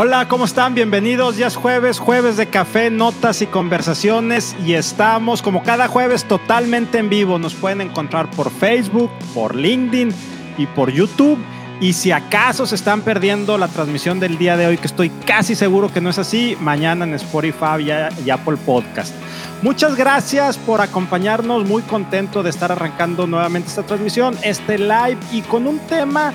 Hola, ¿cómo están? Bienvenidos. Ya es jueves, jueves de café, notas y conversaciones y estamos como cada jueves totalmente en vivo. Nos pueden encontrar por Facebook, por LinkedIn y por YouTube. Y si acaso se están perdiendo la transmisión del día de hoy, que estoy casi seguro que no es así, mañana en Spotify y Apple Podcast. Muchas gracias por acompañarnos, muy contento de estar arrancando nuevamente esta transmisión, este live y con un tema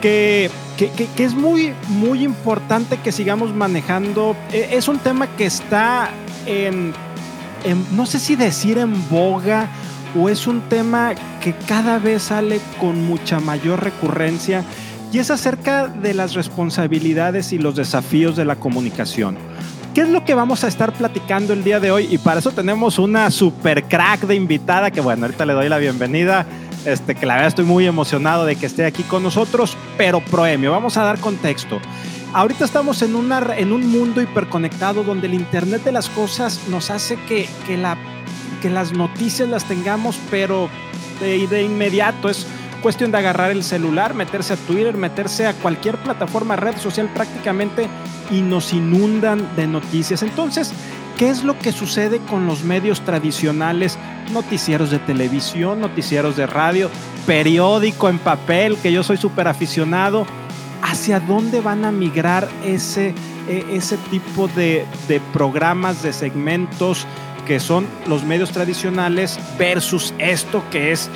que que, es muy, muy importante que sigamos manejando. E, es un tema que está en, no sé si decir en boga, o es un tema que cada vez sale con mucha mayor recurrencia, y es acerca de las responsabilidades y los desafíos de la comunicación. ¿Qué es lo que vamos a estar platicando el día de hoy? Y para eso tenemos una super crack de invitada que, bueno, ahorita le doy la bienvenida. Este, que la verdad estoy muy emocionado de que esté aquí con nosotros, pero Proemio, vamos a dar contexto. Ahorita estamos en, una, en un mundo hiperconectado donde el Internet de las cosas nos hace que, que, la, que las noticias las tengamos, pero de, de inmediato es cuestión de agarrar el celular, meterse a Twitter, meterse a cualquier plataforma, red social prácticamente y nos inundan de noticias. Entonces, ¿qué es lo que sucede con los medios tradicionales? Noticieros de televisión, noticieros de radio, periódico en papel, que yo soy súper aficionado. ¿Hacia dónde van a migrar ese, e, ese tipo de, de programas, de segmentos que son los medios tradicionales versus esto que es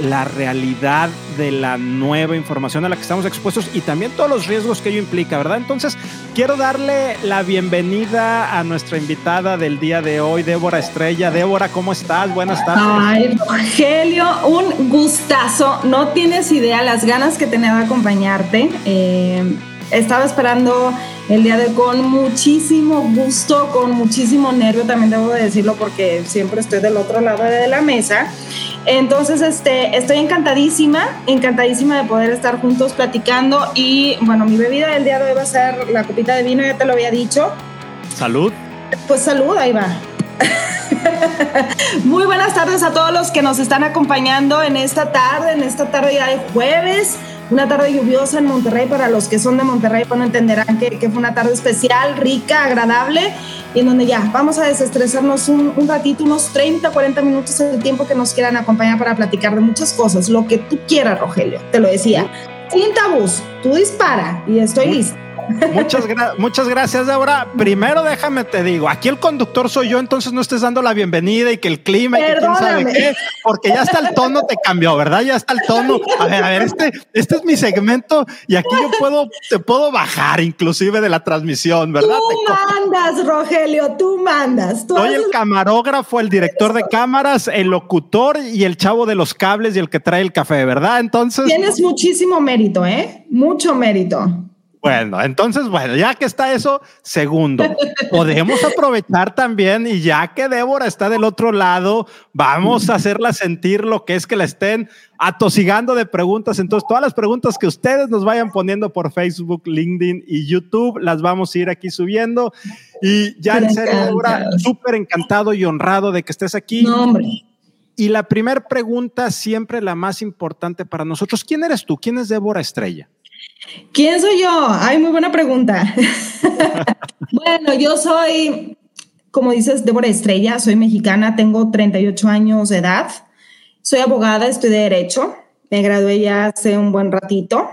la realidad de la nueva información a la que estamos expuestos y también todos los riesgos que ello implica, ¿verdad? Entonces, quiero darle la bienvenida a nuestra invitada del día de hoy, Débora Estrella. Débora, ¿cómo estás? Buenas tardes. Ay, Rogelio, un gustazo. No tienes idea las ganas que tenía de acompañarte. Eh, estaba esperando el día de hoy con muchísimo gusto, con muchísimo nervio, también debo decirlo porque siempre estoy del otro lado de la mesa. Entonces, este, estoy encantadísima, encantadísima de poder estar juntos platicando y bueno, mi bebida del día de hoy va a ser la copita de vino, ya te lo había dicho. Salud. Pues salud, ahí va. Muy buenas tardes a todos los que nos están acompañando en esta tarde, en esta tarde ya de jueves una tarde lluviosa en Monterrey. Para los que son de Monterrey, bueno, entenderán que, fue una tarde especial, rica, agradable, y en donde ya vamos a desestresarnos un, un, ratito, unos 30, 40 minutos, el tiempo que nos quieran acompañar para platicar de muchas cosas, lo que tú quieras, Rogelio, te lo decía. Sin tabús, tú dispara y estoy lista. Muchas, muchas gracias, Débora. Primero déjame te digo, aquí el conductor soy yo, entonces no estés dando la bienvenida y que el clima y que quién sabe qué, porque ya está el tono te cambió, ¿verdad? Ya está el tono. A ver, a ver, este, este es mi segmento y aquí yo puedo, te puedo bajar inclusive de la transmisión, ¿verdad? Tú mandas, Rogelio, tú mandas. soy el camarógrafo, el director de cámaras, el locutor y el chavo de los cables y el que trae el café, ¿verdad? Entonces. Tienes muchísimo mérito, ¿eh? Mucho mérito. Bueno, entonces, bueno, ya que está eso, segundo, podemos aprovechar también y ya que Débora está del otro lado, vamos a hacerla sentir lo que es que la estén atosigando de preguntas. Entonces, todas las preguntas que ustedes nos vayan poniendo por Facebook, LinkedIn y YouTube, las vamos a ir aquí subiendo. Y ya en serio, Débora, súper encantado y honrado de que estés aquí. No, hombre. Y la primera pregunta, siempre la más importante para nosotros, ¿quién eres tú? ¿Quién es Débora Estrella? ¿Quién soy yo? Ay, muy buena pregunta. bueno, yo soy, como dices, Débora Estrella, soy mexicana, tengo 38 años de edad, soy abogada, estudié Derecho, me gradué ya hace un buen ratito.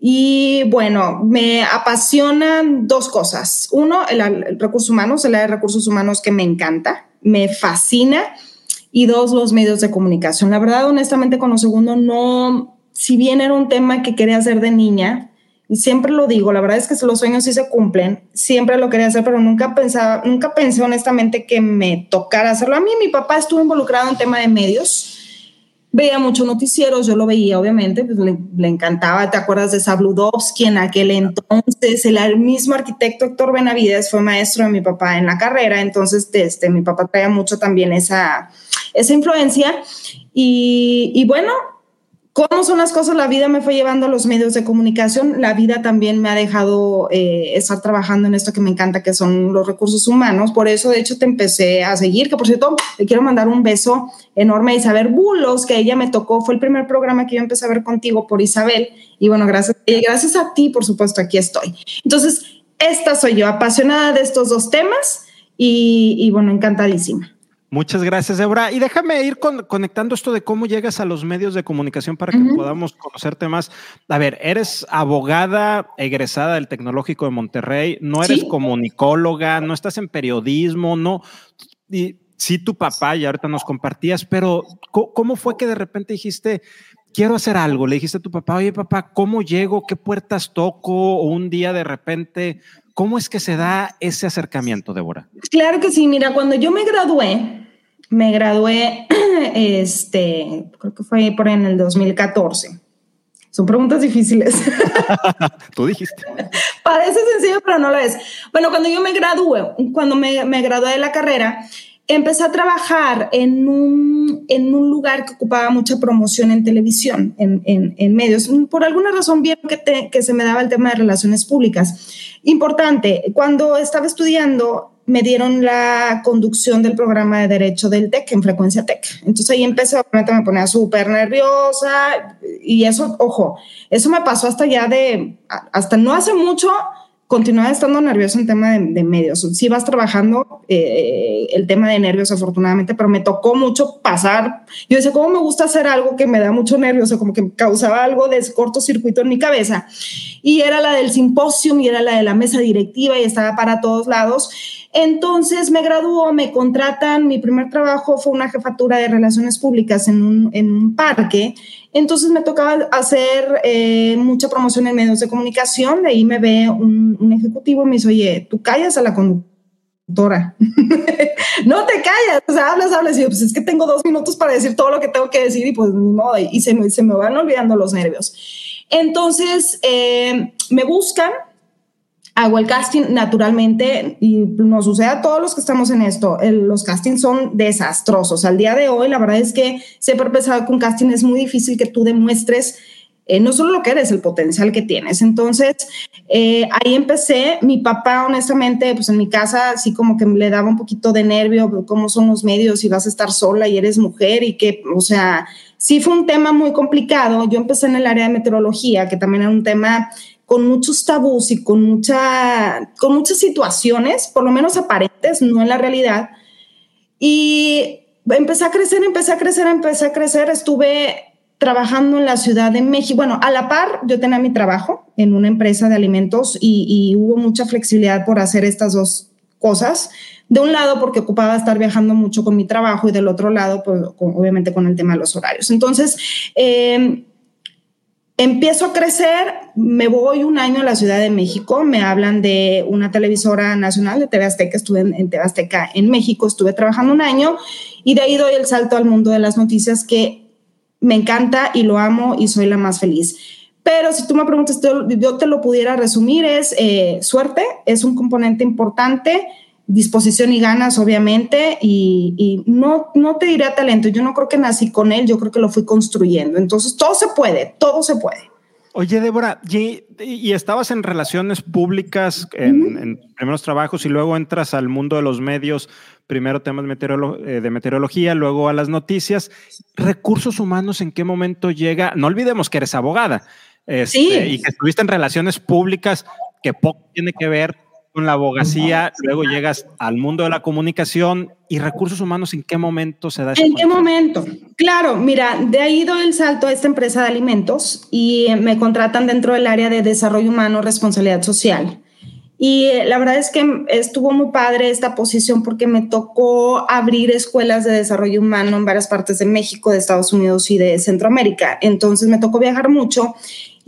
Y bueno, me apasionan dos cosas. Uno, el, el recursos humanos, el área de recursos humanos que me encanta, me fascina. Y dos, los medios de comunicación. La verdad, honestamente, con lo segundo no, si bien era un tema que quería hacer de niña, y siempre lo digo, la verdad es que los sueños sí se cumplen, siempre lo quería hacer, pero nunca pensaba, nunca pensé honestamente que me tocara hacerlo. A mí mi papá estuvo involucrado en tema de medios, veía muchos noticieros, yo lo veía obviamente, pues le, encantaba, ¿te acuerdas de Sabludovsky en aquel entonces? El, mismo arquitecto Héctor Benavides fue maestro de mi papá en la carrera, entonces este, mi papá traía mucho también esa, esa influencia y bueno, cómo son las cosas, la vida me fue llevando a los medios de comunicación, la vida también me ha dejado eh, estar trabajando en esto que me encanta, que son los recursos humanos. Por eso, de hecho, te empecé a seguir, que por cierto, le quiero mandar un beso enorme a Isabel Bulos, que ella me tocó, fue el primer programa que yo empecé a ver contigo por Isabel. Y bueno, gracias, y gracias a ti, por supuesto, aquí estoy. Entonces, esta soy yo, apasionada de estos dos temas y, y bueno, encantadísima. Muchas gracias, Débora. Y déjame ir conectando esto de cómo llegas a los medios de comunicación para que podamos conocerte más. A ver, eres abogada egresada del Tecnológico de Monterrey, no eres comunicóloga, no estás en periodismo, no. Y sí, tu papá, y ahorita nos compartías, pero ¿cómo fue que de repente dijiste, quiero hacer algo? Le dijiste a tu papá, oye, papá, ¿cómo llego? ¿Qué puertas toco? O un día de repente ¿Cómo es que se da ese acercamiento, Débora? Claro que sí. Mira, cuando yo me gradué, me gradué, este, creo que fue por en el 2014. Son preguntas difíciles. Tú dijiste. Parece sencillo, pero no lo es. Bueno, cuando yo me gradué, cuando me, me gradué de la carrera, empecé a trabajar en un, en un lugar que ocupaba mucha promoción en televisión, en, en, en medios. Por alguna razón vieron que, que se me daba el tema de relaciones públicas. Importante, cuando estaba estudiando me dieron la conducción del programa de derecho del TEC en frecuencia TEC. Entonces ahí empecé, obviamente me ponía súper nerviosa y eso, ojo, eso me pasó hasta ya de, hasta no hace mucho, continuaba estando nervioso en tema de, medios. Sí vas trabajando eh, el tema de nervios, afortunadamente, pero me tocó mucho pasar. Yo decía, ¿cómo me gusta hacer algo que me da mucho nervioso? como que causaba algo de cortocircuito en mi cabeza. Y era la del simposio y era la de la mesa directiva y estaba para todos lados. Entonces me graduó, me contratan, mi primer trabajo fue una jefatura de relaciones públicas en un, parque entonces me tocaba hacer eh, mucha promoción en medios de comunicación, de ahí me ve un, ejecutivo y me dice, oye, tú callas a la conductora. no te callas, o sea, hablas, hablas. Y yo, pues es que tengo dos minutos para decir todo lo que tengo que decir y pues ni modo, y se me, se me van olvidando los nervios. Entonces eh, me buscan hago el casting naturalmente y nos sucede a todos los que estamos en esto. los castings son desastrosos. Al día de hoy, la verdad es que siempre he pensado que un casting es muy difícil que tú demuestres eh, no solo lo que eres, el potencial que tienes. Entonces, eh, ahí empecé. Mi papá, honestamente, pues en mi casa, así como que le daba un poquito de nervio, cómo son los medios y vas a estar sola y eres mujer y que, o sea, sí fue un tema muy complicado. Yo empecé en el área de meteorología, que también era un tema con muchos tabús y con, mucha, con muchas situaciones, por lo menos aparentes, no en la realidad. Y empecé a crecer, empecé a crecer, empecé a crecer. Estuve trabajando en la Ciudad de México. Bueno, a la par, yo tenía mi trabajo en una empresa de alimentos y, hubo mucha flexibilidad por hacer estas dos cosas. De un lado, porque ocupaba estar viajando mucho con mi trabajo y del otro lado, pues, obviamente con el tema de los horarios. Entonces, eh, Empiezo a crecer, me voy un año a la Ciudad de México, me hablan de una televisora nacional de TV Azteca, estuve en, en TV Azteca en México, estuve trabajando un año y de ahí doy el salto al mundo de las noticias que me encanta y lo amo y soy la más feliz. Pero si tú me preguntas, yo te lo pudiera resumir, es eh, suerte, es un componente importante, disposición y ganas, obviamente, y, no, no te diré talento, yo no creo que nací con él, yo creo que lo fui construyendo. Entonces, todo se puede, todo se puede. Oye, Débora, y, estabas en relaciones públicas, en, primeros trabajos, y luego entras al mundo de los medios, primero temas eh, de meteorología, luego a las noticias. ¿Recursos humanos en qué momento llega? No olvidemos que eres abogada este, y que estuviste en relaciones públicas, que poco tiene que ver con la abogacía, luego llegas al mundo de la comunicación y recursos humanos, ¿en qué momento se da? ¿En qué momento? Claro, mira, de ahí doy el salto a esta empresa de alimentos y me contratan dentro del área de desarrollo humano, responsabilidad social. Y eh, la verdad es que estuvo muy padre esta posición porque me tocó abrir escuelas de desarrollo humano en varias partes de México, de Estados Unidos y de Centroamérica. Entonces me tocó viajar mucho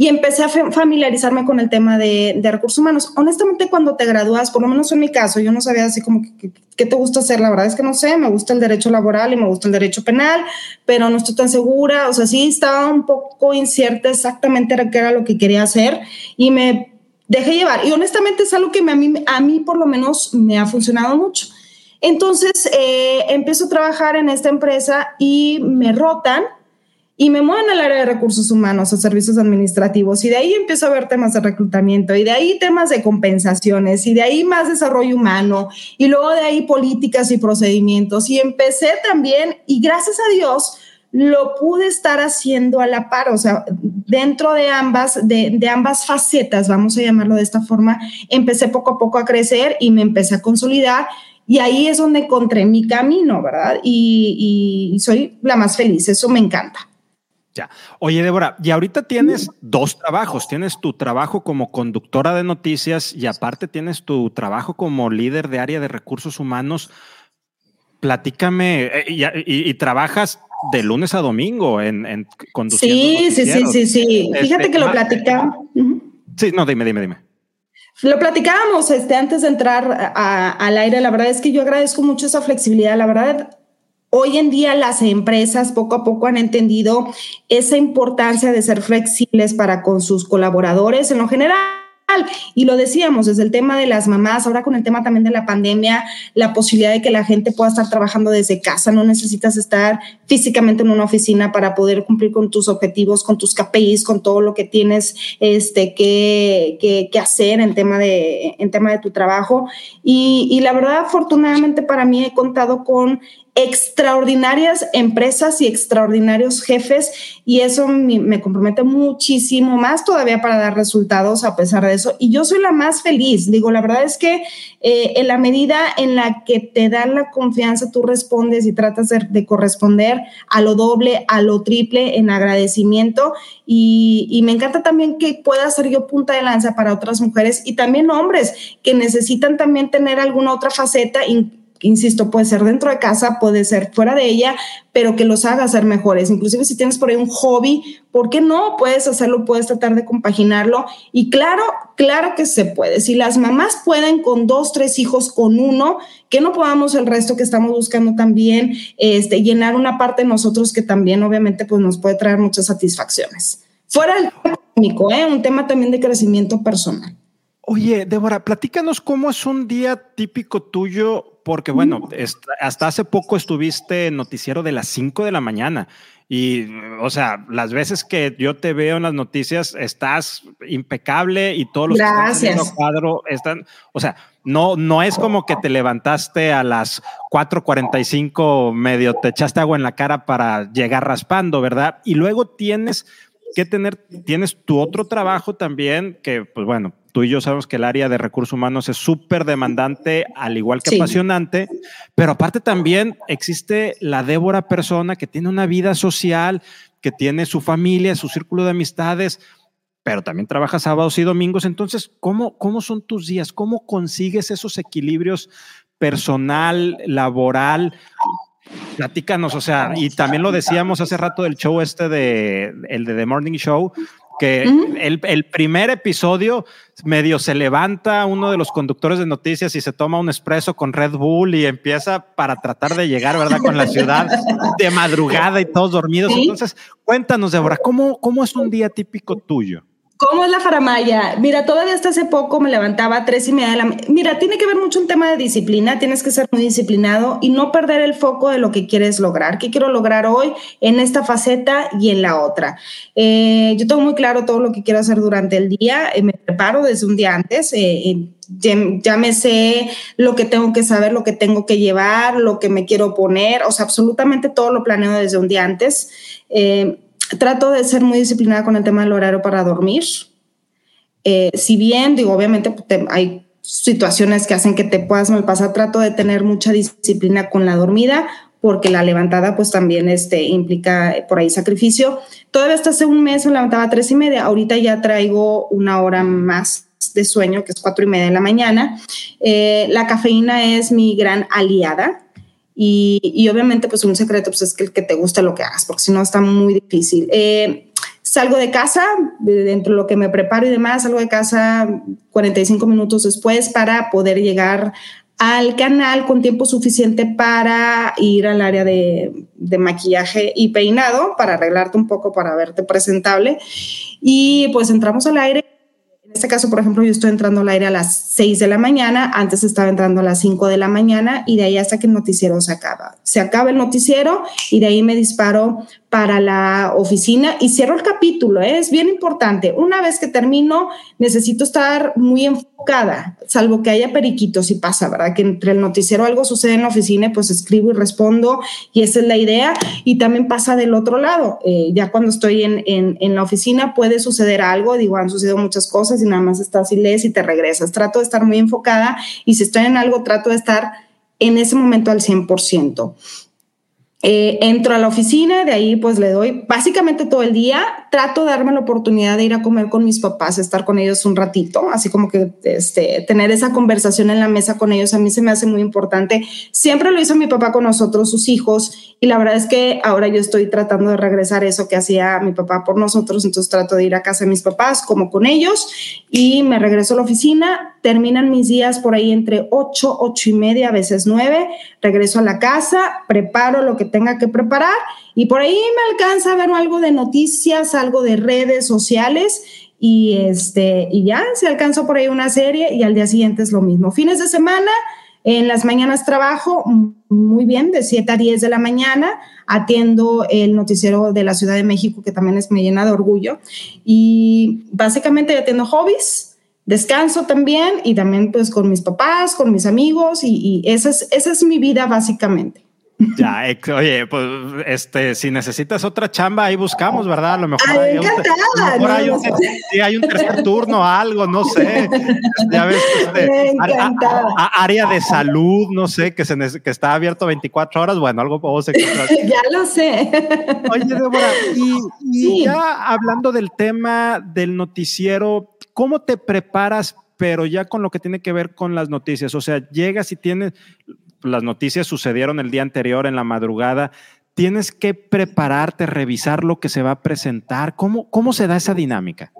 y empecé a familiarizarme con el tema de, recursos humanos. Honestamente, cuando te gradúas, por lo menos en mi caso, yo no sabía así como qué te gusta hacer. La verdad es que no sé, me gusta el derecho laboral y me gusta el derecho penal, pero no estoy tan segura. O sea, sí estaba un poco incierta exactamente qué era lo que quería hacer y me dejé llevar. Y honestamente es algo que a mí, a mí por lo menos me ha funcionado mucho. Entonces, eh, empiezo a trabajar en esta empresa y me rotan y me mueven al área de recursos humanos o servicios administrativos y de ahí empiezo a ver temas de reclutamiento y de ahí temas de compensaciones y de ahí más desarrollo humano y luego de ahí políticas y procedimientos y empecé también y gracias a Dios lo pude estar haciendo a la par, o sea, dentro de ambas, de, de, ambas facetas, vamos a llamarlo de esta forma, empecé poco a poco a crecer y me empecé a consolidar y ahí es donde encontré mi camino, ¿verdad? Y, y soy la más feliz, eso me encanta. Ya. Oye, Débora, y ahorita tienes dos trabajos. Tienes tu trabajo como conductora de noticias y aparte tienes tu trabajo como líder de área de recursos humanos. Platícame, eh, y, trabajas de lunes a domingo en, en conduciendo. Sí, sí, sí, sí, sí. Fíjate este, que lo platicamos. Sí, no, dime, dime, dime. Lo platicábamos este, antes de entrar al aire. La verdad es que yo agradezco mucho esa flexibilidad. La verdad, Hoy en día las empresas poco a poco han entendido esa importancia de ser flexibles para con sus colaboradores en lo general. Y lo decíamos desde el tema de las mamás, ahora con el tema también de la pandemia, la posibilidad de que la gente pueda estar trabajando desde casa, no necesitas estar físicamente en una oficina para poder cumplir con tus objetivos, con tus KPIs, con todo lo que tienes este, que, que, hacer en tema, de, en tema de tu trabajo. Y, y la verdad, afortunadamente para mí he contado con extraordinarias empresas y extraordinarios jefes y eso me, compromete muchísimo más todavía para dar resultados a pesar de eso. Y yo soy la más feliz. Digo, la verdad es que eh, en la medida en la que te dan la confianza, tú respondes y tratas de, corresponder a lo doble, a lo triple en agradecimiento. Y, y me encanta también que pueda ser yo punta de lanza para otras mujeres y también hombres que necesitan también tener alguna otra faceta insisto, puede ser dentro de casa, puede ser fuera de ella, pero que los haga ser mejores. Inclusive si tienes por ahí un hobby, ¿por qué no? Puedes hacerlo, puedes tratar de compaginarlo. Y claro, claro que se puede. Si las mamás pueden con dos, tres hijos, con uno, que no podamos el resto que estamos buscando también, este, llenar una parte de nosotros que también obviamente pues nos puede traer muchas satisfacciones. Fuera del económico, ¿eh? un tema también de crecimiento personal. Oye, Débora, platícanos cómo es un día típico tuyo porque bueno, hasta hace poco estuviste en noticiero de las 5 de la mañana y, o sea, las veces que yo te veo en las noticias estás impecable y todos los Gracias. que están cuadro están, o sea, no, no es como que te levantaste a las 4:45 medio te echaste agua en la cara para llegar raspando, ¿verdad? Y luego tienes que tener, tienes tu otro trabajo también, que pues bueno, tú y yo sabemos que el área de recursos humanos es súper demandante, al igual que apasionante, pero aparte también existe la Débora persona que tiene una vida social, que tiene su familia, su círculo de amistades, pero también trabaja sábados y domingos. Entonces, ¿cómo, cómo son tus días? ¿Cómo consigues esos equilibrios personal, laboral? Platícanos, o sea, y también lo decíamos hace rato del show este de el de The Morning Show, que el, el, primer episodio medio se levanta uno de los conductores de noticias y se toma un espresso con Red Bull y empieza para tratar de llegar, ¿verdad? Con la ciudad de madrugada y todos dormidos. Entonces, cuéntanos, Débora, ¿cómo, ¿cómo es un día típico tuyo? ¿Cómo es la faramaya? Mira, todavía hasta hace poco me levantaba a tres y media de la Mira, tiene que ver mucho un tema de disciplina, tienes que ser muy disciplinado y no perder el foco de lo que quieres lograr. ¿Qué quiero lograr hoy en esta faceta y en la otra? Eh, yo tengo muy claro todo lo que quiero hacer durante el día, eh, me preparo desde un día antes. Eh, ya, me sé lo que tengo que saber, lo que tengo que llevar, lo que me quiero poner, o sea, absolutamente todo lo planeo desde un día antes trato de ser muy disciplinada con el tema del horario para dormir. Eh, si bien, digo, obviamente pues, hay situaciones que hacen que te puedas mal pasar, trato de tener mucha disciplina con la dormida, porque la levantada pues también este, implica por ahí sacrificio. Todavía hasta hace un mes me levantaba a tres y media, ahorita ya traigo una hora más de sueño, que es cuatro y media de la mañana. Eh, la cafeína es mi gran aliada. Y, obviamente, pues un secreto pues, es que, que te guste lo que hagas, porque si no está muy difícil. Eh, salgo de casa, dentro de lo que me preparo y demás, salgo de casa 45 minutos después para poder llegar al canal con tiempo suficiente para ir al área de, maquillaje y peinado, para arreglarte un poco, para verte presentable. Y pues entramos al aire en este caso, por ejemplo, yo estoy entrando al aire a las 6 de la mañana, antes estaba entrando a las 5 de la mañana y de ahí hasta que el noticiero se acaba. Se acaba el noticiero y de ahí me disparo para la oficina y cierro el capítulo. ¿eh? Es bien importante. Una vez que termino, necesito estar muy enfocada, salvo que haya periquitos y pasa, ¿verdad? Que entre el noticiero algo sucede en la oficina, pues escribo y respondo y esa es la idea. Y también pasa del otro lado. Eh, ya cuando estoy en, en, en, la oficina puede suceder algo, digo, han sucedido muchas cosas y nada más estás y lees y te regresas. Trato de estar muy enfocada y si estoy en algo, trato de estar en ese momento al 100%. Eh, entro a la oficina, de ahí pues le doy básicamente todo el día. Trato de darme la oportunidad de ir a comer con mis papás, estar con ellos un ratito, así como que este, tener esa conversación en la mesa con ellos a mí se me hace muy importante. Siempre lo hizo mi papá con nosotros, sus hijos, y la verdad es que ahora yo estoy tratando de regresar eso que hacía mi papá por nosotros, entonces trato de ir a casa de mis papás como con ellos y me regreso a la oficina. Terminan mis días por ahí entre 8, 8 y media, a veces 9. Regreso a la casa, preparo lo que tenga que preparar y por ahí me alcanza a ver algo de noticias, algo de redes sociales y este y ya se alcanzó por ahí una serie y al día siguiente es lo mismo. Fines de semana, en las mañanas trabajo muy bien, de 7 a 10 de la mañana, atiendo el noticiero de la Ciudad de México, que también es, me llena de orgullo, y básicamente atiendo hobbies, descanso también y también pues con mis papás, con mis amigos, y, y esa, es, esa es mi vida básicamente. Ya, oye, pues este, si necesitas otra chamba, ahí buscamos, ¿verdad? A lo mejor, hay, un, hay, un, hay, un, tercer turno, algo, no sé. Ya ves, este, área de salud, no sé, que, se, que está abierto 24 horas, bueno, algo podemos encontrar. ya lo sé. Oye, Débora, y, ya hablando del tema del noticiero, ¿cómo te preparas pero ya con lo que tiene que ver con las noticias. O sea, llegas y tienes, las noticias sucedieron el día anterior en la madrugada, tienes que prepararte, revisar lo que se va a presentar. ¿Cómo, cómo se da esa dinámica?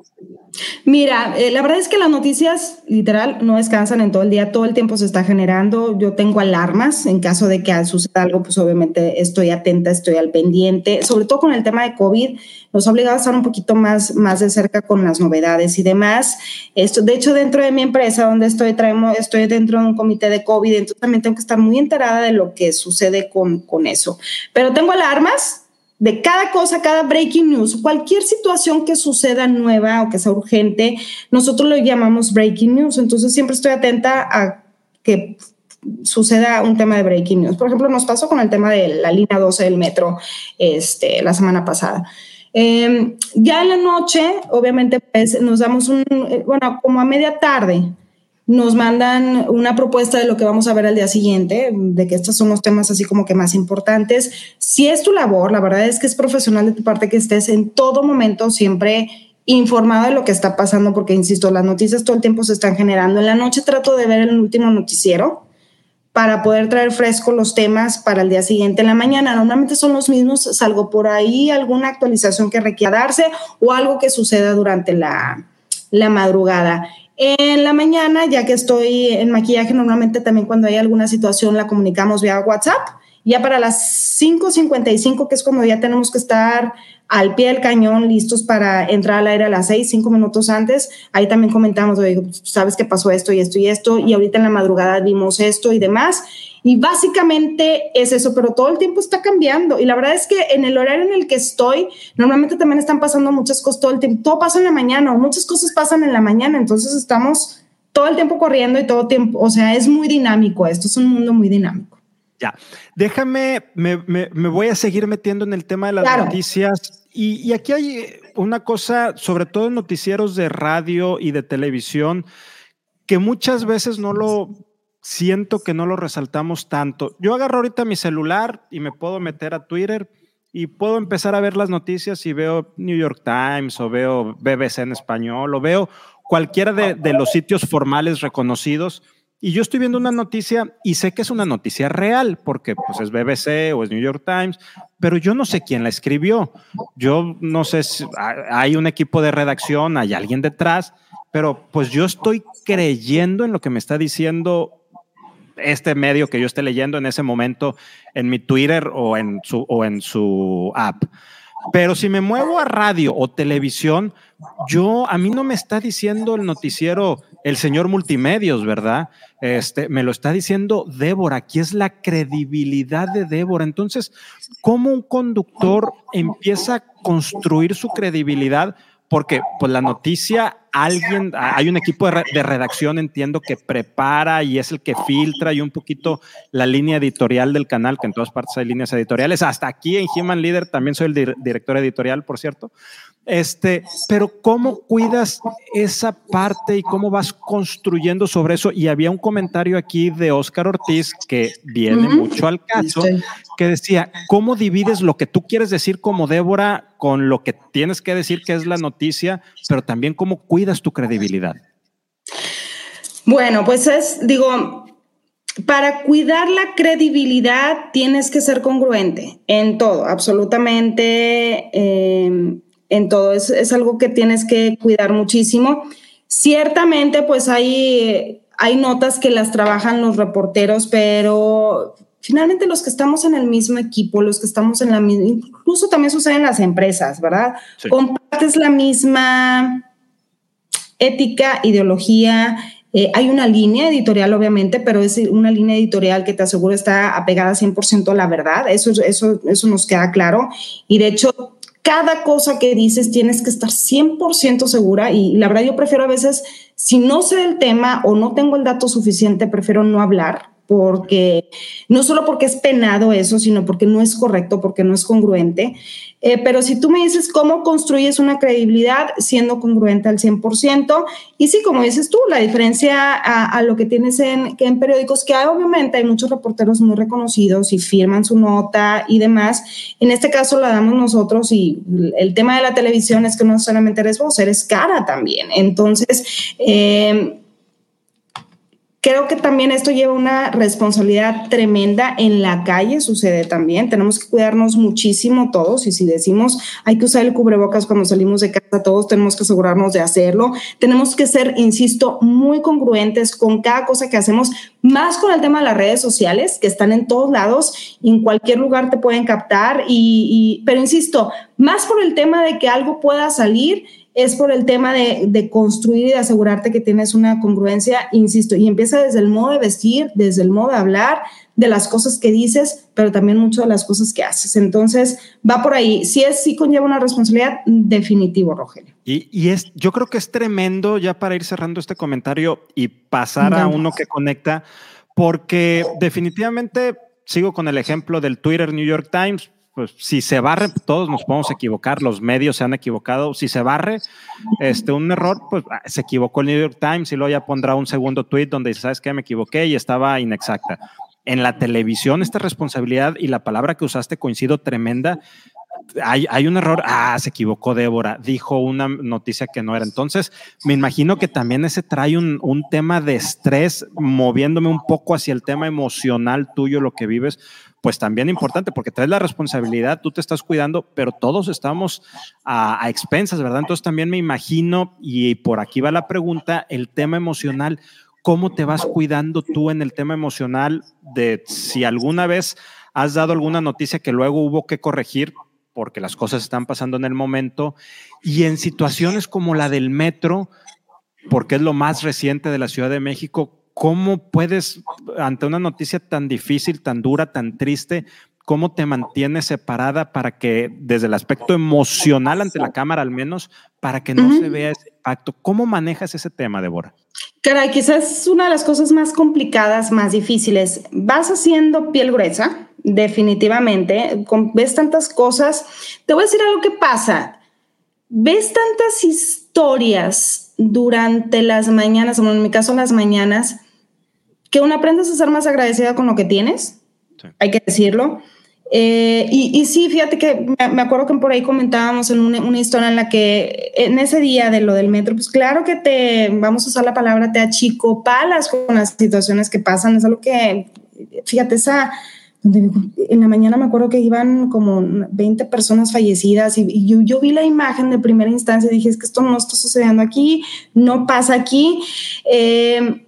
Mira, eh, la verdad es que las noticias literal no descansan en todo el día, todo el tiempo se está generando. Yo tengo alarmas en caso de que suceda algo, pues obviamente estoy atenta, estoy al pendiente, sobre todo con el tema de COVID, nos ha obligado a estar un poquito más, más de cerca con las novedades y demás. Esto, de hecho, dentro de mi empresa donde estoy, traemos, estoy dentro de un comité de COVID, entonces también tengo que estar muy enterada de lo que sucede con, con eso. Pero tengo alarmas de cada cosa, cada breaking news, cualquier situación que suceda nueva o que sea urgente, nosotros lo llamamos breaking news. Entonces siempre estoy atenta a que suceda un tema de breaking news. Por ejemplo, nos pasó con el tema de la línea 12 del metro este, la semana pasada. Em, ya en la noche, obviamente, pues nos damos un, eh, bueno, como a media tarde, nos mandan una propuesta de lo que vamos a ver al día siguiente, de que estos son los temas así como que más importantes. Si es tu labor, la verdad es que es profesional de tu parte que estés en todo momento siempre informado de lo que está pasando, porque, insisto, las noticias todo el tiempo se están generando. En la noche trato de ver el último noticiero para poder traer fresco los temas para el día siguiente. En la mañana normalmente son los mismos, salvo por ahí alguna actualización que requiera darse o algo que suceda durante la, la madrugada. En la mañana, ya que estoy en maquillaje, normalmente también cuando hay alguna situación la comunicamos vía WhatsApp. Ya para las 5.55, que es como ya tenemos que estar al pie del cañón, listos para entrar al aire a las 6, 5 minutos antes, ahí también comentamos, oye, sabes que pasó esto y esto y esto, y ahorita en la madrugada vimos esto y demás. Y básicamente es eso, pero todo el tiempo está cambiando. Y la verdad es que en el horario en el que estoy, normalmente también están pasando muchas cosas todo el tiempo. Todo pasa en la mañana o muchas cosas pasan en la mañana. Entonces estamos todo el tiempo corriendo y todo tiempo, o sea, es muy dinámico. Esto es un mundo muy dinámico. Ya, déjame, me, voy a seguir metiendo en el tema de las noticias. Y, aquí hay una cosa, sobre todo en noticieros de radio y de televisión, que muchas veces no lo siento que no lo resaltamos tanto. Yo agarro ahorita mi celular y me puedo meter a Twitter y puedo empezar a ver las noticias y veo New York Times o veo BBC en español o veo cualquiera de, los sitios formales reconocidos y yo estoy viendo una noticia y sé que es una noticia real porque pues es BBC o es New York Times, pero yo no sé quién la escribió. Yo no sé si hay un equipo de redacción, hay alguien detrás, pero pues yo estoy creyendo en lo que me está diciendo este medio que yo esté leyendo en ese momento en mi Twitter o en su, o en su app. Pero si me muevo a radio o televisión, yo a mí no me está diciendo el noticiero el señor multimedios, ¿verdad? Este, me lo está diciendo Débora, aquí es la credibilidad de Débora. Entonces, ¿cómo un conductor empieza a construir su credibilidad? Porque pues la noticia, alguien, hay un equipo de, redacción, entiendo, que prepara y es el que filtra y un poquito la línea editorial del canal, que en todas partes hay líneas editoriales. Hasta aquí en Human Leader también soy el director editorial, por cierto. Este, pero ¿cómo cuidas esa parte y cómo vas construyendo sobre eso? Y había un comentario aquí de Oscar Ortiz que viene mucho al caso, que decía, ¿cómo divides lo que tú quieres decir como Débora con lo que tienes que decir que es la noticia, pero también cómo cuidas tu credibilidad? Bueno, pues es, digo, para cuidar la credibilidad tienes que ser congruente en todo, absolutamente. Eh, en todo. Es, es algo que tienes que cuidar muchísimo. Ciertamente, pues hay, hay notas que las trabajan los reporteros, pero finalmente los que estamos en el mismo equipo, los que estamos en la misma, incluso también sucede en las empresas, ¿verdad? Compartes la misma ética, ideología. Eh, hay una línea editorial, obviamente, pero es una línea editorial que te aseguro está apegada 100% a la verdad. Eso, eso, eso nos queda claro. Y de hecho, cada cosa que dices tienes que estar 100% segura y la verdad yo prefiero a veces, si no sé el tema o no tengo el dato suficiente, prefiero no hablar porque no solo porque es penado eso, sino porque no es correcto, porque no es congruente. Eh, pero si tú me dices cómo construyes una credibilidad siendo congruente al 100%, y sí, como dices tú, la diferencia a, lo que tienes en, que en periódicos, que hay, obviamente hay muchos reporteros muy reconocidos y firman su nota y demás, en este caso la damos nosotros y el tema de la televisión es que no solamente eres vos, eres cara también. Entonces, eh, Creo que también esto lleva una responsabilidad tremenda en la calle, sucede también. Tenemos que cuidarnos muchísimo todos y si decimos hay que usar el cubrebocas cuando salimos de casa, todos tenemos que asegurarnos de hacerlo. Tenemos que ser, insisto, muy congruentes con cada cosa que hacemos, más con el tema de las redes sociales, que están en todos lados, en cualquier lugar te pueden captar, y, pero insisto, más por el tema de que algo pueda salir es por el tema de, construir y de asegurarte que tienes una congruencia, insisto, y empieza desde el modo de vestir, desde el modo de hablar, de las cosas que dices, pero también mucho de las cosas que haces. Entonces, va por ahí. Si es, sí conlleva una responsabilidad, definitivo, Rogelio. Y, es, yo creo que es tremendo ya para ir cerrando este comentario y pasar a uno que conecta, porque definitivamente sigo con el ejemplo del Twitter New York Times pues si se barre, todos nos podemos equivocar, los medios se han equivocado. Si se barre este, un error, pues ah, se equivocó el New York Times y luego ya pondrá un segundo tweet donde dice, ¿sabes qué? Me equivoqué y estaba inexacta. En la televisión, esta responsabilidad y la palabra que usaste coincido tremenda. Hay, hay, un error, ah, se equivocó Débora, dijo una noticia que no era. Entonces, me imagino que también ese trae un, un tema de estrés, moviéndome un poco hacia el tema emocional tuyo, lo que vives, pues también importante porque traes la responsabilidad, tú te estás cuidando, pero todos estamos a, expensas, ¿verdad? Entonces también me imagino, y por aquí va la pregunta, el tema emocional. ¿Cómo te vas cuidando tú en el tema emocional de si alguna vez has dado alguna noticia que luego hubo que corregir porque las cosas están pasando en el momento y en situaciones como la del metro, porque es lo más reciente de la Ciudad de México, ¿cómo puedes, ante una noticia tan difícil, tan dura, tan triste, cómo te mantienes separada para que, desde el aspecto emocional ante la cámara al menos, para que no se vea ese impacto? ¿Cómo manejas ese tema, Débora? Caray, quizás es una de las cosas más complicadas, más difíciles. Vas haciendo piel gruesa, definitivamente. Ves tantas cosas. Te voy a decir algo que pasa. Ves tantas historias durante las mañanas, como en mi caso las mañanas, que uno aprendes a ser más agradecida con lo que tienes, hay que decirlo. Eh, y, sí, fíjate que me, acuerdo que por ahí comentábamos en una, historia en la que en ese día de lo del metro, pues claro que te, vamos a usar la palabra, te achicopalas con las situaciones que pasan, es algo que, fíjate, esa, en la mañana me acuerdo que iban como 20 personas fallecidas y, yo, vi la imagen de primera instancia y dije, es que esto no está sucediendo aquí, no pasa aquí. Eh,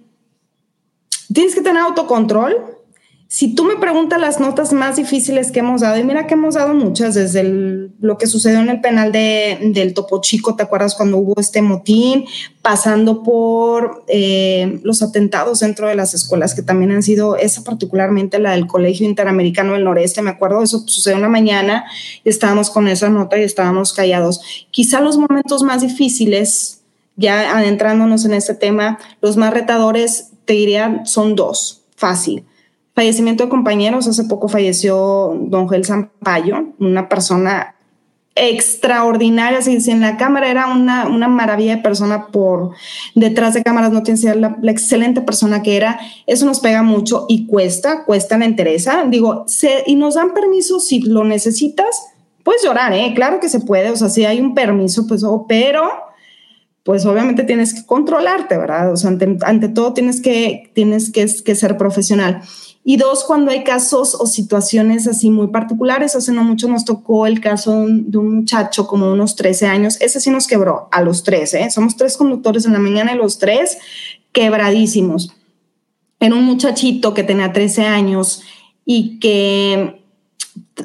tienes que tener autocontrol. Si tú me preguntas las notas más difíciles que hemos dado, y mira que hemos dado muchas, desde lo que sucedió en el penal de, del Topo Chico, ¿te acuerdas cuando hubo este motín? Pasando por eh, los atentados dentro de las escuelas, que también han sido, esa particularmente la del Colegio Interamericano del Noreste, me acuerdo, eso sucedió una mañana, y estábamos con esa nota y estábamos callados. Quizá los momentos más difíciles, ya adentrándonos en este tema, los más retadores, te diría, son dos, fácil Fallecimiento de compañeros, hace poco falleció don Joel Zampayo, una persona extraordinaria, si, en la cámara era una, una, maravilla de persona por detrás de cámaras, no tiene que ser la, excelente persona que era, eso nos pega mucho y cuesta, cuesta la interesa, digo, se, y nos dan permiso si lo necesitas, puedes llorar, ¿eh? claro que se puede, o sea, si hay un permiso, pues, oh, pero pues obviamente tienes que controlarte, ¿verdad? O sea, ante, todo tienes que, tienes que ser profesional. Y dos, cuando hay casos o situaciones así muy particulares. Hace no mucho nos tocó el caso de un muchacho como unos 13 años. Ese sí nos quebró a los tres. ¿eh? Somos tres conductores en la mañana y los tres quebradísimos. Era un muchachito que tenía 13 años y que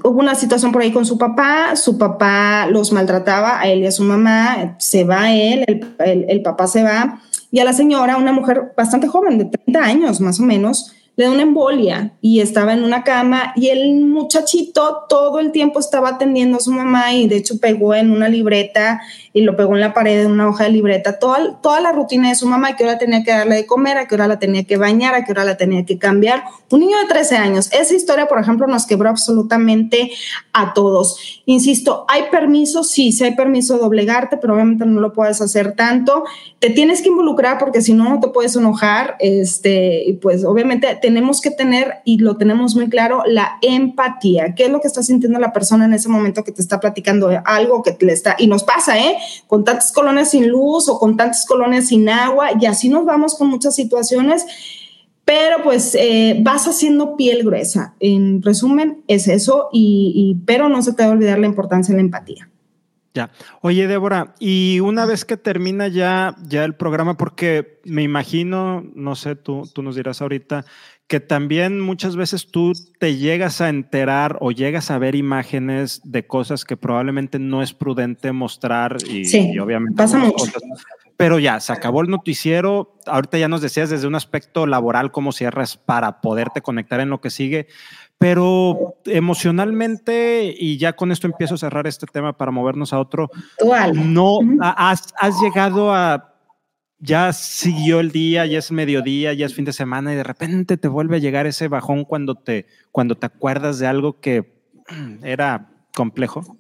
hubo una situación por ahí con su papá, su papá los maltrataba a él y a su mamá, se va él, el, el papá se va, y a la señora, una mujer bastante joven, de 30 años más o menos, le da una embolia y estaba en una cama y el muchachito todo el tiempo estaba atendiendo a su mamá y de hecho pegó en una libreta y lo pegó en la pared de una hoja de libreta, toda, toda la rutina de su mamá, a qué hora tenía que darle de comer, a qué hora la tenía que bañar, a qué hora la tenía que cambiar. Un niño de 13 años. Esa historia, por ejemplo, nos quebró absolutamente a todos. Insisto, ¿hay permiso? Sí, sí hay permiso de obligarte, pero obviamente no lo puedes hacer tanto. Te tienes que involucrar porque si no, no te puedes enojar. Este, y pues obviamente tenemos que tener, y lo tenemos muy claro, la empatía. ¿Qué es lo que está sintiendo la persona en ese momento que te está platicando algo que le está, y nos pasa, ¿eh? Con tantas colonias sin luz o con tantas colonias sin agua, y así nos vamos con muchas situaciones, pero pues eh, vas haciendo piel gruesa. En resumen, es eso, y, pero no se te va a olvidar la importancia de la empatía. Ya. Oye, Débora, y una vez que termina ya, ya el programa, porque me imagino, no sé, tú, tú nos dirás ahorita, que también muchas veces tú te llegas a enterar o llegas a ver imágenes de cosas que probablemente no es prudente mostrar y, sí, obviamente pasa mucho. pero ya se acabó el noticiero. Ahorita ya nos decías desde un aspecto laboral cómo cierras para poderte conectar en lo que sigue, pero emocionalmente, y ya con esto empiezo a cerrar este tema para movernos a otro, no has, has llegado a ya siguió el día, ya es mediodía, ya es fin de semana y de repente te vuelve a llegar ese bajón cuando te, cuando te acuerdas de algo que era complejo?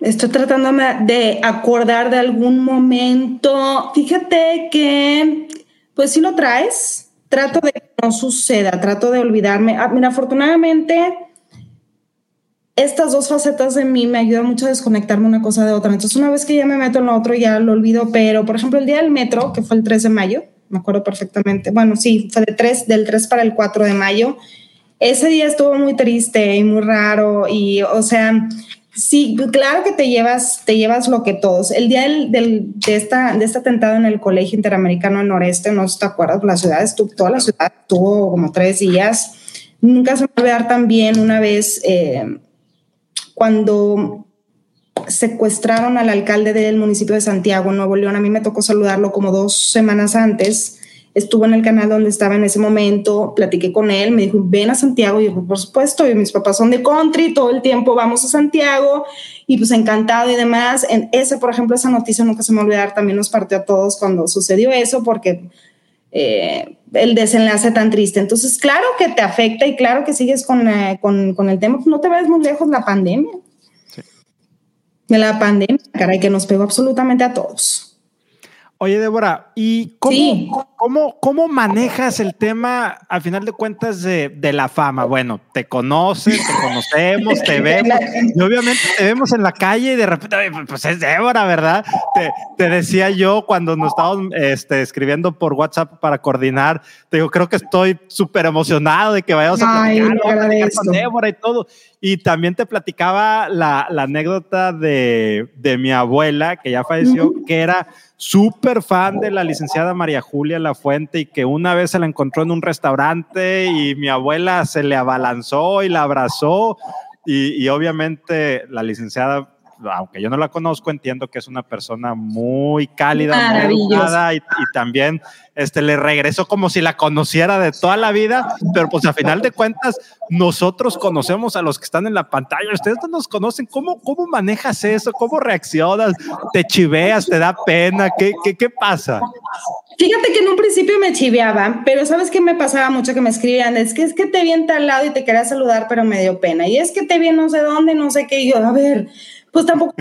Estoy tratando de acordar de algún momento. Fíjate que, pues si lo traes. Trato de que no suceda, trato de olvidarme. Ah, afortunadamente estas dos facetas de mí me ayudan mucho a desconectarme una cosa de otra. Entonces, una vez que ya me meto en lo otro, ya lo olvido. Pero, por ejemplo, el día del metro, que fue el 3 de mayo, me acuerdo perfectamente. Bueno, sí, fue de 3, del 3 para el 4 de mayo. Ese día estuvo muy triste y muy raro. Y, o sea, sí, claro que te llevas, te llevas lo que todos. El día del, de, esta, de este atentado en el Colegio Interamericano del Noreste, no sé si te acuerdas, la ciudad estuvo, toda la ciudad estuvo como tres días. Nunca se me va a también una vez. Eh, cuando secuestraron al alcalde del municipio de Santiago, Nuevo León, a mí me tocó saludarlo como dos semanas antes. Estuvo en el canal donde estaba en ese momento, platiqué con él, me dijo, ven a Santiago. Y yo, por supuesto, y mis papás son de country, todo el tiempo vamos a Santiago y pues encantado y demás. En ese, por ejemplo, esa noticia nunca se me va a olvidar, también nos partió a todos cuando sucedió eso, porque eh, el desenlace tan triste. Entonces, claro que te afecta y claro que sigues con, eh, con, con el tema. No te ves muy lejos la pandemia. De la pandemia, caray, que nos pegó absolutamente a todos. Oye, Débora, ¿y cómo, cómo, cómo, manejas el tema, al final de cuentas, de, de, la fama? Bueno, te conoces, te conocemos, te vemos, y obviamente te vemos en la calle y de repente, pues es Débora, ¿verdad? Te, te decía yo cuando nos estábamos este, escribiendo por WhatsApp para coordinar, te digo, creo que estoy súper emocionado de que vayamos a platicar, con Débora y todo. Y también te platicaba la, la anécdota de, de, mi abuela, que ya falleció, que era súper fan de la licenciada María Julia, la la Fuente y que una vez se la encontró en un restaurante y mi abuela se le abalanzó y la abrazó y, y obviamente la licenciada aunque yo no la conozco, entiendo que es una persona muy cálida, muy y, y, también este, le regresó como si la conociera de toda la vida, pero pues a final de cuentas nosotros conocemos a los que están en la pantalla, ustedes no nos conocen, ¿cómo, cómo manejas eso? ¿Cómo reaccionas? ¿Te chiveas? ¿Te da pena? ¿Qué, qué, qué pasa? Fíjate que en un principio me chiveaba, pero ¿sabes qué me pasaba mucho? Que me escribían, es que es que te vi en tal lado y te quería saludar, pero me dio pena. Y es que te vi no sé dónde, no sé qué. Y yo, a ver, pues tampoco,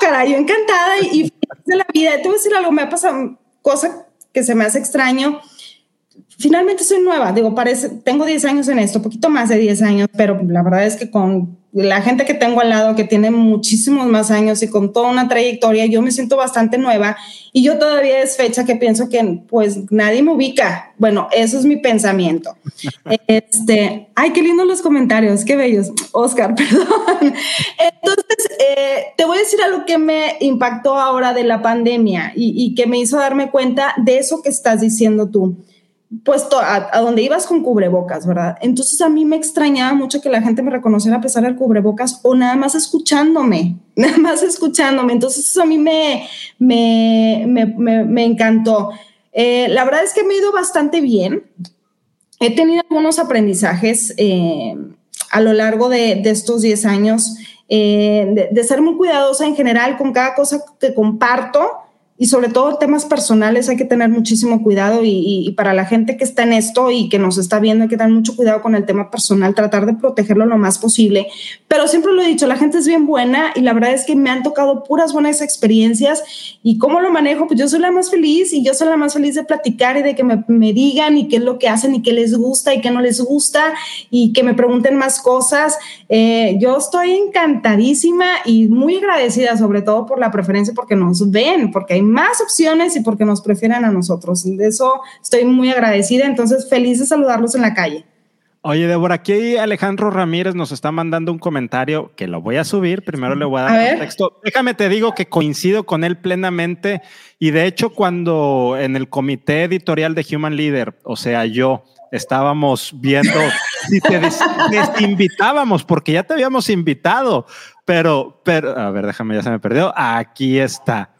caray, yo encantada y, de la vida. Te voy a decir algo, me ha pasado cosa que se me hace extraño. Finalmente soy nueva, digo, parece, tengo 10 años en esto, poquito más de 10 años, pero la verdad es que con la gente que tengo al lado, que tiene muchísimos más años y con toda una trayectoria, yo me siento bastante nueva y yo todavía es fecha que pienso que pues nadie me ubica. Bueno, eso es mi pensamiento. este, ay, qué lindos los comentarios, qué bellos. Oscar, perdón. Entonces, eh, te voy a decir algo que me impactó ahora de la pandemia y, y que me hizo darme cuenta de eso que estás diciendo tú puesto a, donde ibas con cubrebocas, ¿verdad? Entonces a mí me extrañaba mucho que la gente me reconociera a pesar del cubrebocas o nada más escuchándome, nada más escuchándome. Entonces eso a mí me, me, me, me, encantó. Eh, la verdad es que me he ido bastante bien. He tenido algunos aprendizajes eh, a lo largo de, de estos 10 años, eh, de, de ser muy cuidadosa en general con cada cosa que comparto y sobre todo temas personales hay que tener muchísimo cuidado y, y, para la gente que está en esto y que nos está viendo hay que tener mucho cuidado con el tema personal, tratar de protegerlo lo más posible. Pero siempre lo he dicho, la gente es bien buena y la verdad es que me han tocado puras buenas experiencias y cómo lo manejo, pues yo soy la más feliz y yo soy la más feliz de platicar y de que me, me digan y qué es lo que hacen y qué les gusta y qué no les gusta y que me pregunten más cosas. Eh, yo estoy encantadísima y muy agradecida sobre todo por la preferencia porque nos ven, porque hay más opciones y porque nos prefieren a nosotros. De eso estoy muy agradecida. Entonces, feliz de saludarlos en la calle. Oye, Débora, aquí Alejandro Ramírez nos está mandando un comentario que lo voy a subir. Primero le voy a dar a contexto. Déjame te digo que coincido con él plenamente. Y de hecho, cuando en el comité editorial de Human Leader, o sea, yo, estábamos viendo si te desinvitábamos, porque ya te habíamos invitado. Pero, pero, a ver, déjame, ya se me perdió. Aquí está.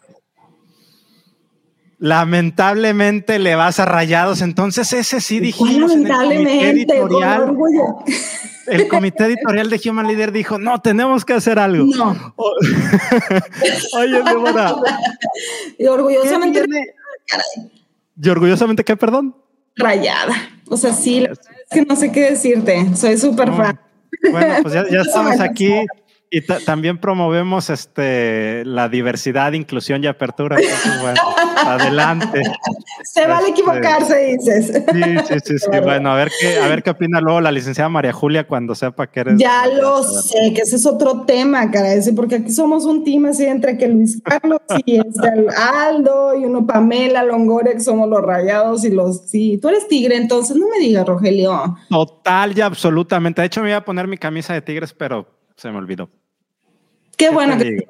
Lamentablemente le vas a rayados, entonces ese sí dijimos. Lamentablemente, en el, comité editorial, el comité editorial de Human Leader dijo: No, tenemos que hacer algo. No. Oye, Débora. y orgullosamente. ¿Y orgullosamente qué, perdón? Rayada. O sea, sí, es que no sé qué decirte. Soy súper no. fan. Bueno, pues ya, ya estamos aquí y también promovemos este, la diversidad, inclusión y apertura. Entonces, bueno, adelante. Se vale este, equivocarse, dices. Sí, sí, sí, sí. Bueno, a ver qué, a ver qué opina luego la licenciada María Julia cuando sepa que eres. Ya lo sé, que ese es otro tema, caray, porque aquí somos un team así entre que Luis Carlos y este Aldo y uno Pamela Longoria, que somos los rayados y los. Sí, tú eres tigre, entonces no me digas, Rogelio. Total y absolutamente. De hecho, me iba a poner mi camisa de tigres, pero se me olvidó. Qué, ¿Qué bueno que te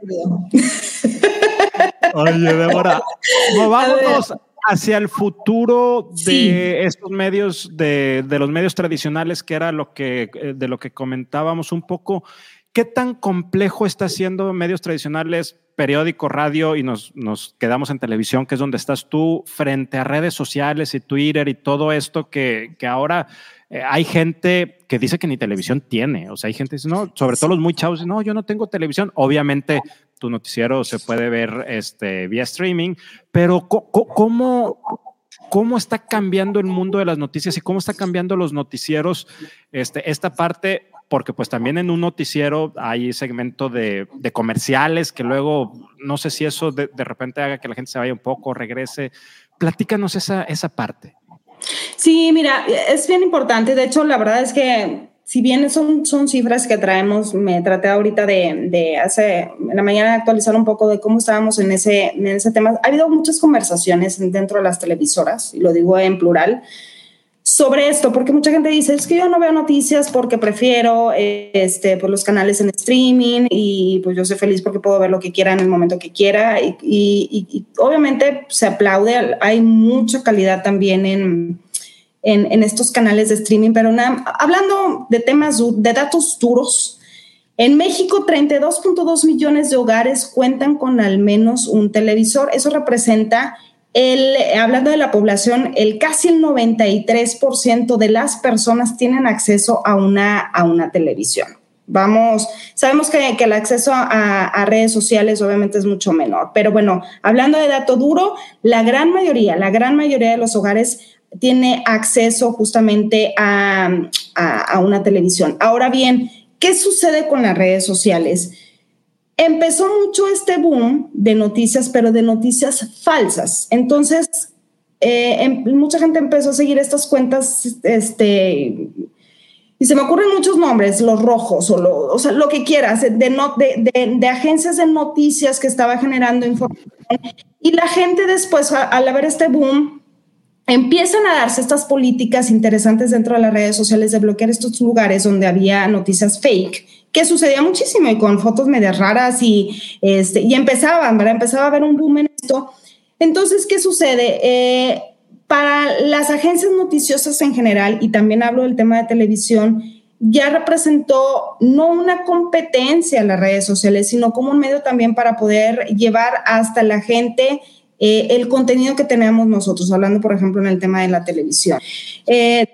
Oye, Débora, no, vámonos hacia el futuro de sí. estos medios, de, de, los medios tradicionales, que era lo que, eh, de lo que comentábamos un poco. ¿Qué tan complejo está siendo medios tradicionales, periódico, radio y nos, nos quedamos en televisión, que es donde estás tú, frente a redes sociales y Twitter y todo esto que, que ahora eh, hay gente que dice que ni televisión tiene, o sea, hay gente que dice, no, sobre todo los muy chavos, no, yo no tengo televisión. Obviamente tu noticiero se puede ver este, vía streaming, pero ¿cómo, cómo está cambiando el mundo de las noticias y cómo está cambiando los noticieros este, esta parte? Porque pues también en un noticiero hay segmento de, comerciales que luego, no sé si eso de, de repente haga que la gente se vaya un poco, regrese. Platícanos esa, esa parte. Sí, mira, es bien importante. De hecho, la verdad es que si bien son, son cifras que traemos, me traté ahorita de, de hace, en la mañana de actualizar un poco de cómo estábamos en ese, en ese tema. Ha habido muchas conversaciones dentro de las televisoras, y lo digo en plural, sobre esto, porque mucha gente dice, es que yo no veo noticias porque prefiero este, pues los canales en streaming y pues yo soy feliz porque puedo ver lo que quiera en el momento que quiera y, obviamente se aplaude, hay mucha calidad también en, en, estos canales de streaming, pero hablando de temas, de datos duros, en México, 32.2 millones de hogares cuentan con al menos un televisor. Eso representa el, hablando de la población, el casi el 93% de las personas tienen acceso a una, a una televisión. Vamos, sabemos que, el acceso a, redes sociales obviamente es mucho menor, pero bueno, hablando de dato duro, la gran mayoría, la gran mayoría de los hogares tiene acceso justamente a, a una televisión. Ahora bien, ¿qué sucede con las redes sociales? Empezó mucho este boom de noticias, pero de noticias falsas. Entonces, eh, em, mucha gente empezó a seguir estas cuentas, este, y se me ocurren muchos nombres, los rojos o lo, o sea, lo que quieras, de, de, de, agencias de noticias que estaba generando información. Y la gente después, al ver este boom, empiezan a darse estas políticas interesantes dentro de las redes sociales de bloquear estos lugares donde había noticias fake que sucedía muchísimo y con fotos medias raras y, este, y empezaban, ¿verdad? Empezaba a haber un boom en esto. Entonces, ¿qué sucede? Eh, para las agencias noticiosas en general, y también hablo del tema de televisión, ya representó no una competencia en las redes sociales, sino como un medio también para poder llevar hasta la gente eh, el contenido que tenemos nosotros, hablando por ejemplo en el tema de la televisión. Eh,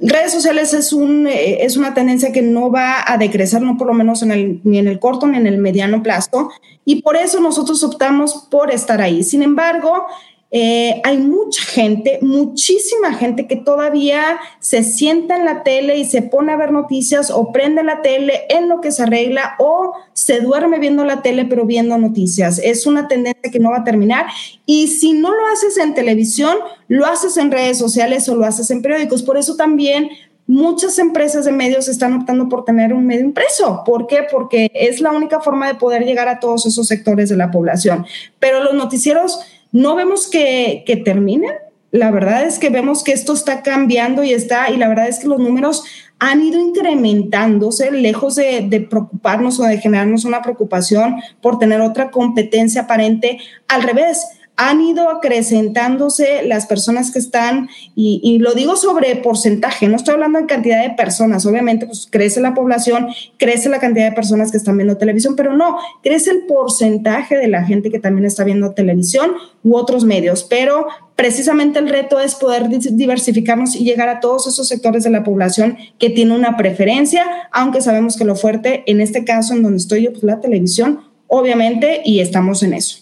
redes sociales es, un, eh, es una tendencia que no va a decrecer, no por lo menos en el, ni en el corto ni en el mediano plazo, y por eso nosotros optamos por estar ahí. Sin embargo, eh, hay mucha gente, muchísima gente que todavía se sienta en la tele y se pone a ver noticias o prende la tele en lo que se arregla o se duerme viendo la tele pero viendo noticias. Es una tendencia que no va a terminar y si no lo haces en televisión, lo haces en redes sociales o lo haces en periódicos. Por eso también muchas empresas de medios están optando por tener un medio impreso. ¿Por qué? Porque es la única forma de poder llegar a todos esos sectores de la población. Pero los noticieros no vemos que, que terminen. La verdad es que vemos que esto está cambiando y está, y la verdad es que los números han ido incrementándose, lejos de, de, preocuparnos o de generarnos una preocupación por tener otra competencia aparente. Al revés, han ido acrecentándose las personas que están, y, lo digo sobre porcentaje, no estoy hablando en cantidad de personas, obviamente pues crece la población, crece la cantidad de personas que están viendo televisión, pero no, crece el porcentaje de la gente que también está viendo televisión u otros medios, pero precisamente el reto es poder diversificarnos y llegar a todos esos sectores de la población que tienen una preferencia, aunque sabemos que lo fuerte, en este caso en donde estoy yo, pues la televisión, obviamente, y estamos en eso.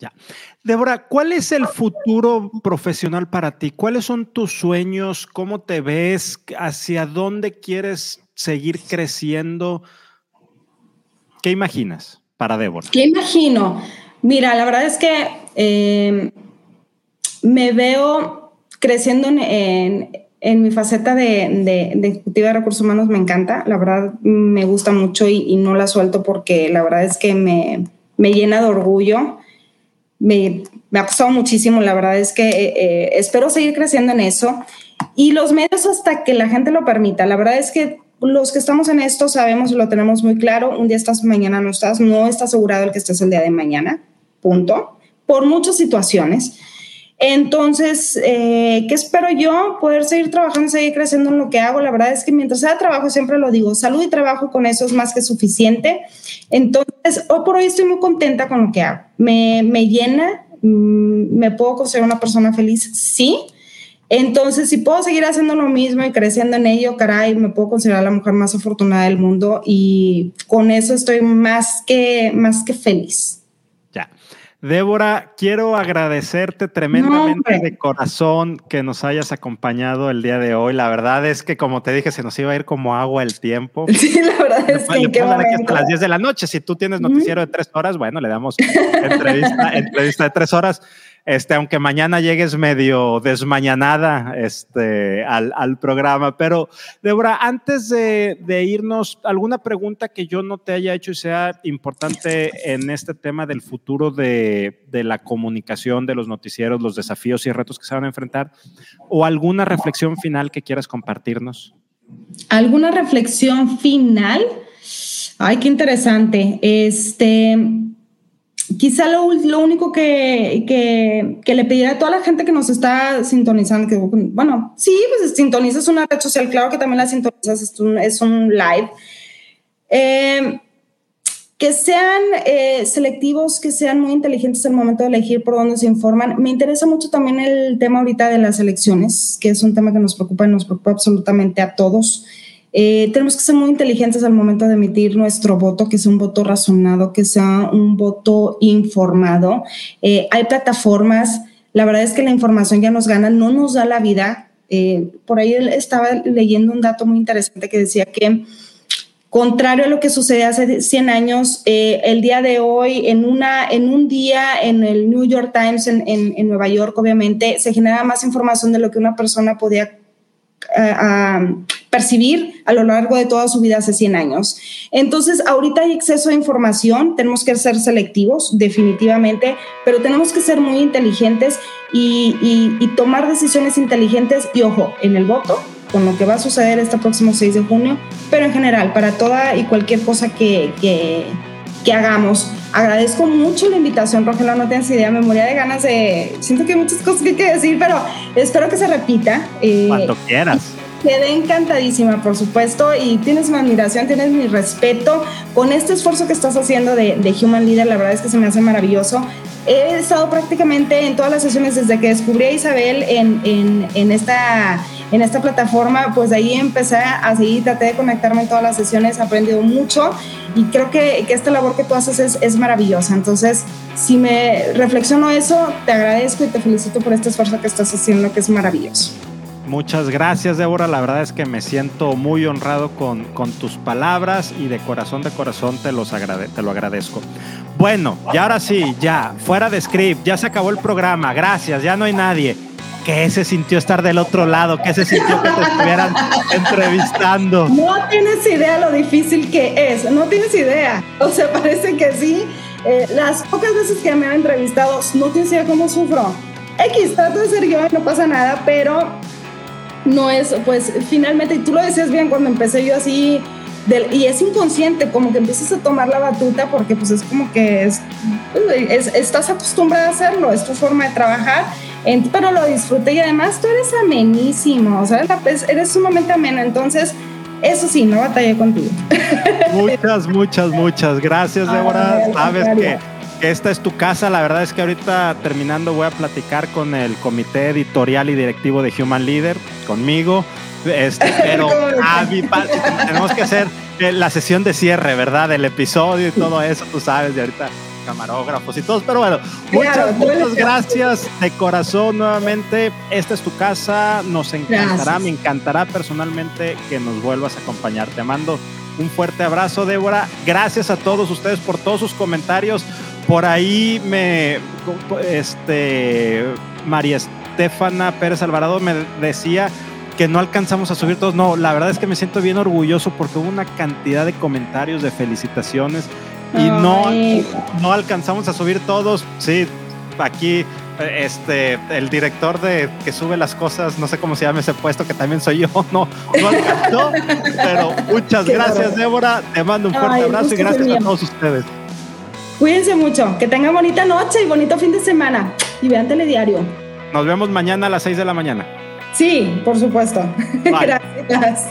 Ya. Débora, ¿cuál es el futuro profesional para ti? ¿Cuáles son tus sueños? ¿Cómo te ves? ¿Hacia dónde quieres seguir creciendo? ¿Qué imaginas para Débora? ¿Qué imagino? Mira, la verdad es que em, me veo creciendo en, mi faceta de, ejecutiva de recursos humanos, me encanta, la verdad me gusta mucho y, no la suelto porque la verdad es que me, me llena de orgullo me, ha costado muchísimo, la verdad es que eh, eh, espero seguir creciendo en eso y los medios hasta que la gente lo permita. La verdad es que los que estamos en esto sabemos lo tenemos muy claro, un día estás, mañana no estás, no está asegurado el que estés el día de mañana, punto, por muchas situaciones. Entonces, eh, ¿qué espero yo? Poder seguir trabajando, seguir creciendo en lo que hago. La verdad es que mientras sea trabajo, siempre lo digo, salud y trabajo con eso es más que suficiente. Entonces, hoy por hoy estoy muy contenta con lo que hago. Me, me llena, mm, me puedo considerar una persona feliz, sí. Entonces, si puedo seguir haciendo lo mismo y creciendo en ello, caray, me puedo considerar la mujer más afortunada del mundo y con eso estoy más que, más que feliz. Débora, quiero agradecerte tremendamente de corazón que nos hayas acompañado el día de hoy. La verdad es que, como te dije, se nos iba a ir como agua el tiempo. Sí, la verdad es que. Le hasta las 10 de la noche. Si tú tienes noticiero de tres horas, bueno, le damos entrevista, entrevista de tres horas. Este, aunque mañana llegues medio desmañanada este, al, programa. Pero, Débora, antes de, irnos, ¿alguna pregunta que yo no te haya hecho y sea importante en este tema del futuro de, de la comunicación, de los noticieros, los desafíos y retos que se van a enfrentar? ¿O alguna reflexión final que quieras compartirnos? ¿Alguna reflexión final? Ay, qué interesante. Este, quizá lo, único que, que, le pediría a toda la gente que nos está sintonizando, que bueno, sí, pues sintonizas una red social, claro que también la sintonizas, es un, es un live. Eh, que sean eh, selectivos, que sean muy inteligentes al momento de elegir por dónde se informan. Me interesa mucho también el tema ahorita de las elecciones, que es un tema que nos preocupa y nos preocupa absolutamente a todos. Eh, tenemos que ser muy inteligentes al momento de emitir nuestro voto, que sea un voto razonado, que sea un voto informado. Eh, hay plataformas, la verdad es que la información ya nos gana, no nos da la vida. Eh, por ahí estaba leyendo un dato muy interesante que decía que, contrario a lo que sucedía hace 100 años, el día de hoy, en, una, en un día en el New York Times, en, en Nueva York, obviamente, se genera más información de lo que una persona podía a percibir a lo largo de toda su vida hace 100 años. Entonces, ahorita hay exceso de información, tenemos que ser selectivos, definitivamente, pero tenemos que ser muy inteligentes y, tomar decisiones inteligentes y, ojo, en el voto, con lo que va a suceder este próximo 6 de junio, pero en general, para toda y cualquier cosa que, que, hagamos. Agradezco mucho la invitación, Rogelio, no tienes idea, me moría de ganas de... Siento que hay muchas cosas que hay que decir, pero espero que se repita. Eh, Cuando quieras. Quedé encantadísima, por supuesto, y tienes mi admiración, tienes mi respeto con este esfuerzo que estás haciendo de, Human Leader. La verdad es que se me hace maravilloso. He estado prácticamente en todas las sesiones desde que descubrí a Isabel en, en, esta, en esta plataforma, pues de ahí empecé a seguir, traté de conectarme en todas las sesiones, he aprendido mucho y creo que, que esta labor que tú haces es, es maravillosa. Entonces, si me reflexiono eso, te agradezco y te felicito por este esfuerzo que estás haciendo, que es maravilloso. Muchas gracias, Débora. La verdad es que me siento muy honrado con, con tus palabras y de corazón de corazón te, los te lo agradezco. Bueno, y ahora sí, ya, fuera de script, ya se acabó el programa. Gracias, ya no hay nadie. ¿Qué se sintió estar del otro lado? ¿Qué se sintió que te estuvieran entrevistando? No tienes idea lo difícil que es, no tienes idea. O sea, parece que sí. Eh, las pocas veces que me han entrevistado, no tienes idea cómo sufro. X, trato de ser yo y no pasa nada, pero no es, pues finalmente, y tú lo decías bien cuando empecé yo así, y es inconsciente, como que empiezas a tomar la batuta porque pues es como que es, estás acostumbrada a hacerlo, es tu forma de trabajar, pero lo disfruté y además tú eres amenísimo, o sea, eres sumamente ameno, entonces... Eso sí, no batallé contigo. Muchas, muchas, muchas gracias, Débora. Sabes que esta es tu casa. La verdad es que ahorita terminando voy a platicar con el comité editorial y directivo de Human Leader, conmigo. Este, pero a mi parte tenemos que hacer eh, la sesión de cierre, ¿verdad? Del episodio y todo eso, tú sabes, de ahorita camarógrafos y todos. Pero bueno, muchas, muchas gracias de corazón nuevamente. Esta es tu casa. Nos encantará, me encantará personalmente que nos vuelvas a acompañar. Te mando un fuerte abrazo, Débora. Gracias a todos ustedes por todos sus comentarios. Por ahí me, este, María Estefana Pérez Alvarado me decía que no alcanzamos a subir todos. No, la verdad es que me siento bien orgulloso porque hubo una cantidad de comentarios, de felicitaciones y no, no alcanzamos a subir todos. Sí, aquí este, el director de que sube las cosas, no sé cómo se llama ese puesto, que también soy yo, no, no alcanzó, pero muchas gracias, Débora. Te mando un fuerte abrazo y gracias a todos ustedes. Cuídense mucho, que tengan bonita noche y bonito fin de semana. Y vean telediario. Nos vemos mañana a las 6 de la mañana. Sí, por supuesto. Gracias.